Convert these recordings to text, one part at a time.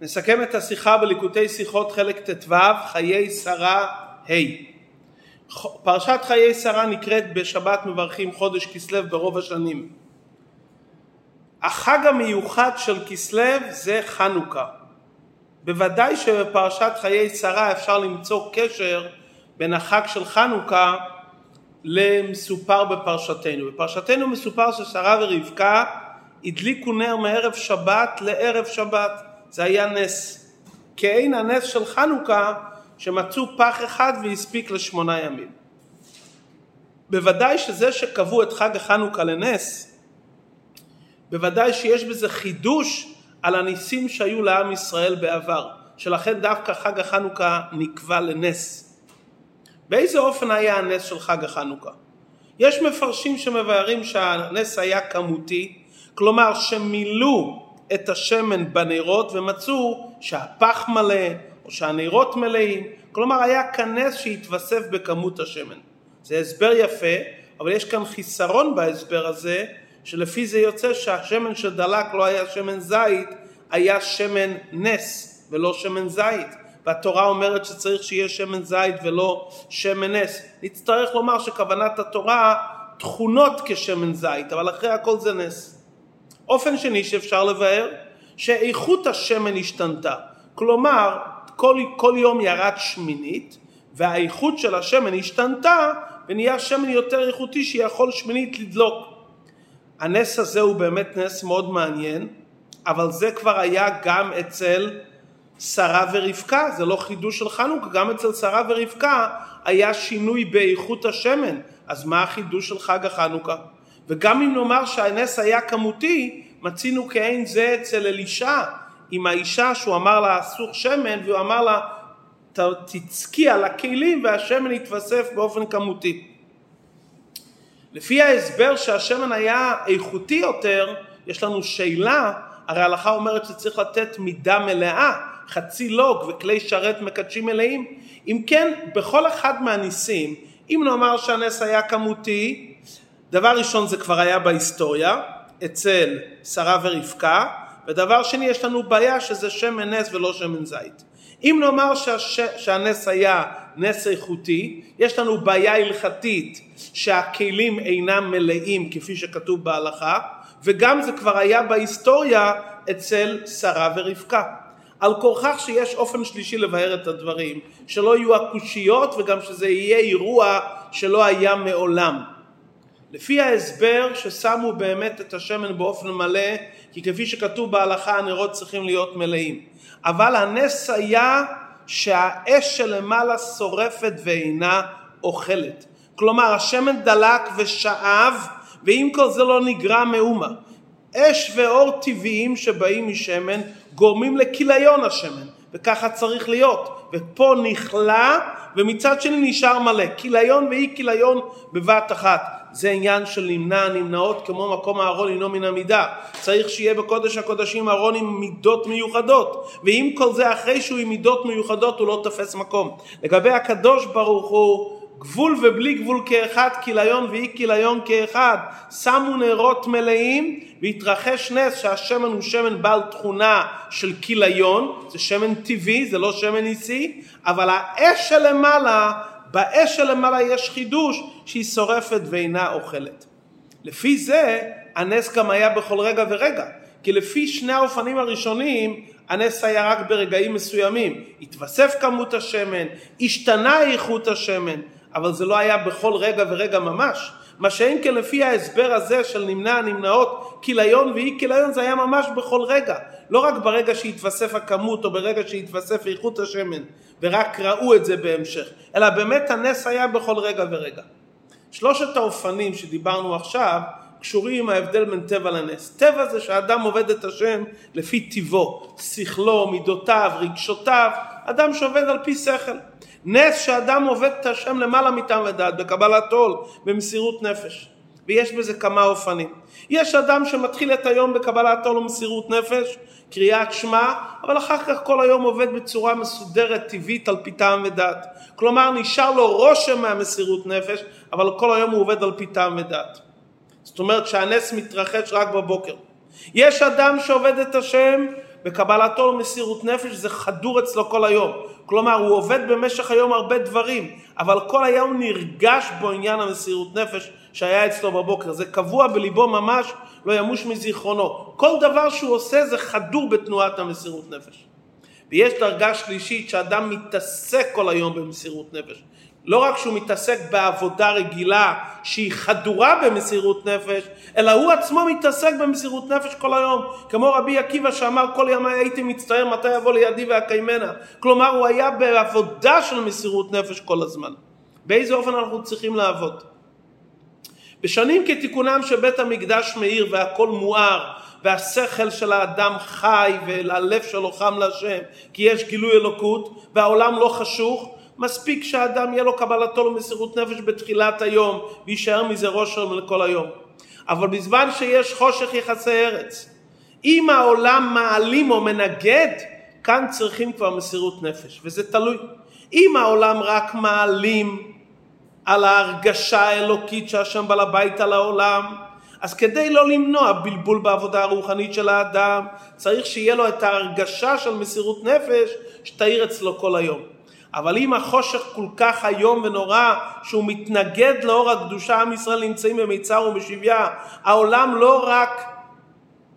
נסכם את השיחה בליקוטי שיחות חלק ט"ו, חיי שרה ה'. פרשת חיי שרה נקראת בשבת מברכים חודש כסלו ברוב השנים. החג המיוחד של כסלו זה חנוכה. בוודאי שבפרשת חיי שרה אפשר למצוא קשר בין החג של חנוכה למסופר בפרשתנו. בפרשתנו מסופר ששרה ורבקה הדליקו נר מערב שבת לערב שבת. זה היה נס. כעין הנס של חנוכה שמצאו פח אחד והספיק לשמונה ימים. בוודאי שזה שקבעו את חג החנוכה לנס, בוודאי שיש בזה חידוש על הניסים שהיו לעם ישראל בעבר, שלכן דווקא חג החנוכה נקבע לנס. באיזה אופן היה הנס של חג החנוכה? יש מפרשים שמבארים שהנס היה כמותי, כלומר שמילאו את השמן בנרות ומצאו שהפח מלא או שהנרות מלאים, כלומר היה כנס שהתווסף בכמות השמן. זה הסבר יפה, אבל יש כאן חיסרון בהסבר הזה, שלפי זה יוצא שהשמן שדלק לא היה שמן זית, היה שמן נס ולא שמן זית. והתורה אומרת שצריך שיהיה שמן זית ולא שמן נס. נצטרך לומר שכוונת התורה תכונות כשמן זית, אבל אחרי הכל זה נס. אופן שני שאפשר לבאר, שאיכות השמן השתנתה. כלומר, כל, כל יום ירד שמינית, והאיכות של השמן השתנתה, ונהיה שמן יותר איכותי שיכול שמינית לדלוק. הנס הזה הוא באמת נס מאוד מעניין, אבל זה כבר היה גם אצל שרה ורבקה, זה לא חידוש של חנוכה, גם אצל שרה ורבקה היה שינוי באיכות השמן, אז מה החידוש של חג החנוכה? וגם אם נאמר שהנס היה כמותי, מצינו כעין זה אצל אלישע עם האישה שהוא אמר לה אסור שמן והוא אמר לה תצקי על הכלים והשמן יתווסף באופן כמותי. לפי ההסבר שהשמן היה איכותי יותר, יש לנו שאלה, הרי ההלכה אומרת שצריך לתת מידה מלאה, חצי לוג וכלי שרת מקדשים מלאים. אם כן, בכל אחד מהניסים, אם נאמר שהנס היה כמותי, דבר ראשון זה כבר היה בהיסטוריה, אצל שרה ורבקה, ודבר שני יש לנו בעיה שזה שמן נס ולא שמן זית. אם נאמר שהש... שהנס היה נס איכותי, יש לנו בעיה הלכתית שהכלים אינם מלאים כפי שכתוב בהלכה, וגם זה כבר היה בהיסטוריה אצל שרה ורבקה. על כורכך שיש אופן שלישי לבאר את הדברים, שלא יהיו הקושיות וגם שזה יהיה אירוע שלא היה מעולם. לפי ההסבר ששמו באמת את השמן באופן מלא, כי כפי שכתוב בהלכה הנרות צריכים להיות מלאים. אבל הנס היה שהאש שלמעלה שורפת ואינה אוכלת. כלומר השמן דלק ושאב ועם כל זה לא נגרע מאומה. אש ואור טבעיים שבאים משמן גורמים לכיליון השמן וככה צריך להיות. ופה נכלה ומצד שני נשאר מלא. כיליון ואי כיליון בבת אחת. זה עניין של נמנע נמנעות כמו מקום הארון אינו מן המידה. צריך שיהיה בקודש הקודשים ארון עם מידות מיוחדות. ואם כל זה אחרי שהוא עם מידות מיוחדות הוא לא תופס מקום. לגבי הקדוש ברוך הוא גבול ובלי גבול כאחד, כיליון ואי כיליון כאחד, שמו נרות מלאים והתרחש נס שהשמן הוא שמן בעל תכונה של כיליון, זה שמן טבעי, זה לא שמן ניסי, אבל האש שלמעלה באש שלמעלה יש חידוש שהיא שורפת ואינה אוכלת. לפי זה הנס גם היה בכל רגע ורגע, כי לפי שני האופנים הראשונים הנס היה רק ברגעים מסוימים. התווסף כמות השמן, השתנה איכות השמן, אבל זה לא היה בכל רגע ורגע ממש. מה שאין כן לפי ההסבר הזה של נמנע הנמנעות כיליון ואי כיליון זה היה ממש בכל רגע. לא רק ברגע שהתווסף הכמות או ברגע שהתווסף איכות השמן ורק ראו את זה בהמשך, אלא באמת הנס היה בכל רגע ורגע. שלושת האופנים שדיברנו עכשיו קשורים עם ההבדל בין טבע לנס. טבע זה שאדם עובד את השם לפי טיבו, שכלו, מידותיו, רגשותיו, אדם שעובד על פי שכל. נס שאדם עובד את השם למעלה מטעם ודעת, בקבלת עול, במסירות נפש. ויש בזה כמה אופנים. יש אדם שמתחיל את היום בקבלת עול ומסירות נפש, קריאת שמע, אבל אחר כך כל היום עובד בצורה מסודרת, טבעית, על פי טעם ודעת. כלומר, נשאר לו רושם מהמסירות נפש, אבל כל היום הוא עובד על פי טעם ודעת. זאת אומרת שהנס מתרחש רק בבוקר. יש אדם שעובד את השם וקבלתו למסירות נפש זה חדור אצלו כל היום. כלומר, הוא עובד במשך היום הרבה דברים, אבל כל היום נרגש בו עניין המסירות נפש שהיה אצלו בבוקר. זה קבוע בליבו ממש, לא ימוש מזיכרונו. כל דבר שהוא עושה זה חדור בתנועת המסירות נפש. ויש דרגה שלישית שאדם מתעסק כל היום במסירות נפש. לא רק שהוא מתעסק בעבודה רגילה שהיא חדורה במסירות נפש, אלא הוא עצמו מתעסק במסירות נפש כל היום. כמו רבי עקיבא שאמר כל ימי הייתי מצטער מתי יבוא לידי ואקיימנה. כלומר הוא היה בעבודה של מסירות נפש כל הזמן. באיזה אופן אנחנו צריכים לעבוד? בשנים כתיקונם שבית המקדש מאיר והכל מואר והשכל של האדם חי והלב שלו חם להשם כי יש גילוי אלוקות והעולם לא חשוך מספיק שהאדם יהיה לו קבלתו למסירות נפש בתחילת היום ויישאר מזה ראש לכל היום. אבל בזמן שיש חושך יחסי ארץ, אם העולם מעלים או מנגד, כאן צריכים כבר מסירות נפש, וזה תלוי. אם העולם רק מעלים על ההרגשה האלוקית שהשם בעל הבית על העולם, אז כדי לא למנוע בלבול בעבודה הרוחנית של האדם, צריך שיהיה לו את ההרגשה של מסירות נפש שתאיר אצלו כל היום. אבל אם החושך כל כך איום ונורא שהוא מתנגד לאור הקדושה, עם ישראל נמצאים במיצר ובשביה, העולם לא רק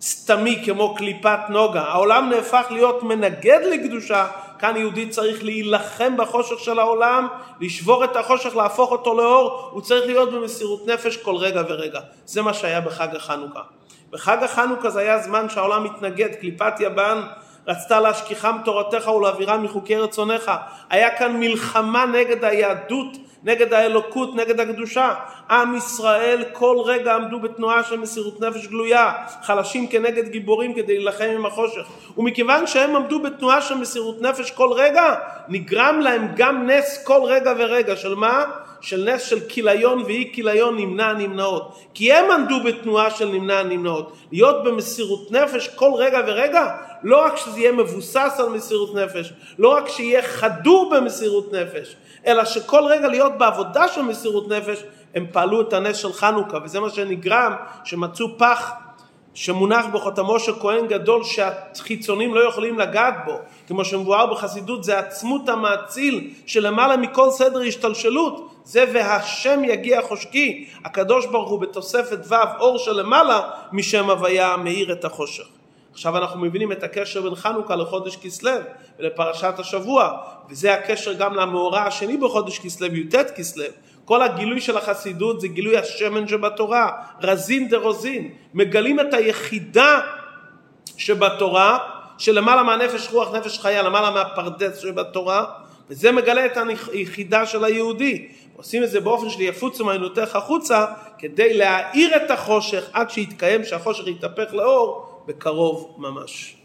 סתמי כמו קליפת נוגה, העולם נהפך להיות מנגד לקדושה, כאן יהודי צריך להילחם בחושך של העולם, לשבור את החושך, להפוך אותו לאור, הוא צריך להיות במסירות נפש כל רגע ורגע. זה מה שהיה בחג החנוכה. בחג החנוכה זה היה זמן שהעולם מתנגד, קליפת יבן רצתה להשכיחם תורתך ולהעבירם מחוקי רצונך. היה כאן מלחמה נגד היהדות, נגד האלוקות, נגד הקדושה. עם ישראל כל רגע עמדו בתנועה של מסירות נפש גלויה, חלשים כנגד גיבורים כדי להילחם עם החושך. ומכיוון שהם עמדו בתנועה של מסירות נפש כל רגע, נגרם להם גם נס כל רגע ורגע. של מה? של נס של כיליון ואי כיליון נמנע נמנעות. כי הם עמדו בתנועה של נמנע נמנעות. להיות במסירות נפש כל רגע ורגע, לא רק שזה יהיה מבוסס על מסירות נפש, לא רק שיהיה חדור במסירות נפש, אלא שכל רגע להיות בעבודה של מסירות נפש, הם פעלו את הנס של חנוכה, וזה מה שנגרם, שמצאו פח שמונח בחותמו של כהן גדול שהחיצונים לא יכולים לגעת בו, כמו שמבואר בחסידות, זה עצמות המאציל שלמעלה מכל סדר השתלשלות, זה והשם יגיע חושקי, הקדוש ברוך הוא בתוספת ו' אור שלמעלה משם הוויה מאיר את החושך. עכשיו אנחנו מבינים את הקשר בין חנוכה לחודש כסלו ולפרשת השבוע, וזה הקשר גם למאורע השני בחודש כסלו, י"ט כסלו. כל הגילוי של החסידות זה גילוי השמן שבתורה, רזין דה רוזין. מגלים את היחידה שבתורה, שלמעלה מהנפש רוח נפש חיה, למעלה מהפרדס שבתורה, וזה מגלה את היחידה של היהודי. עושים את זה באופן של יפוץ ומעיינותיך החוצה, כדי להאיר את החושך עד שיתקיים, שהחושך יתהפך לאור, בקרוב ממש.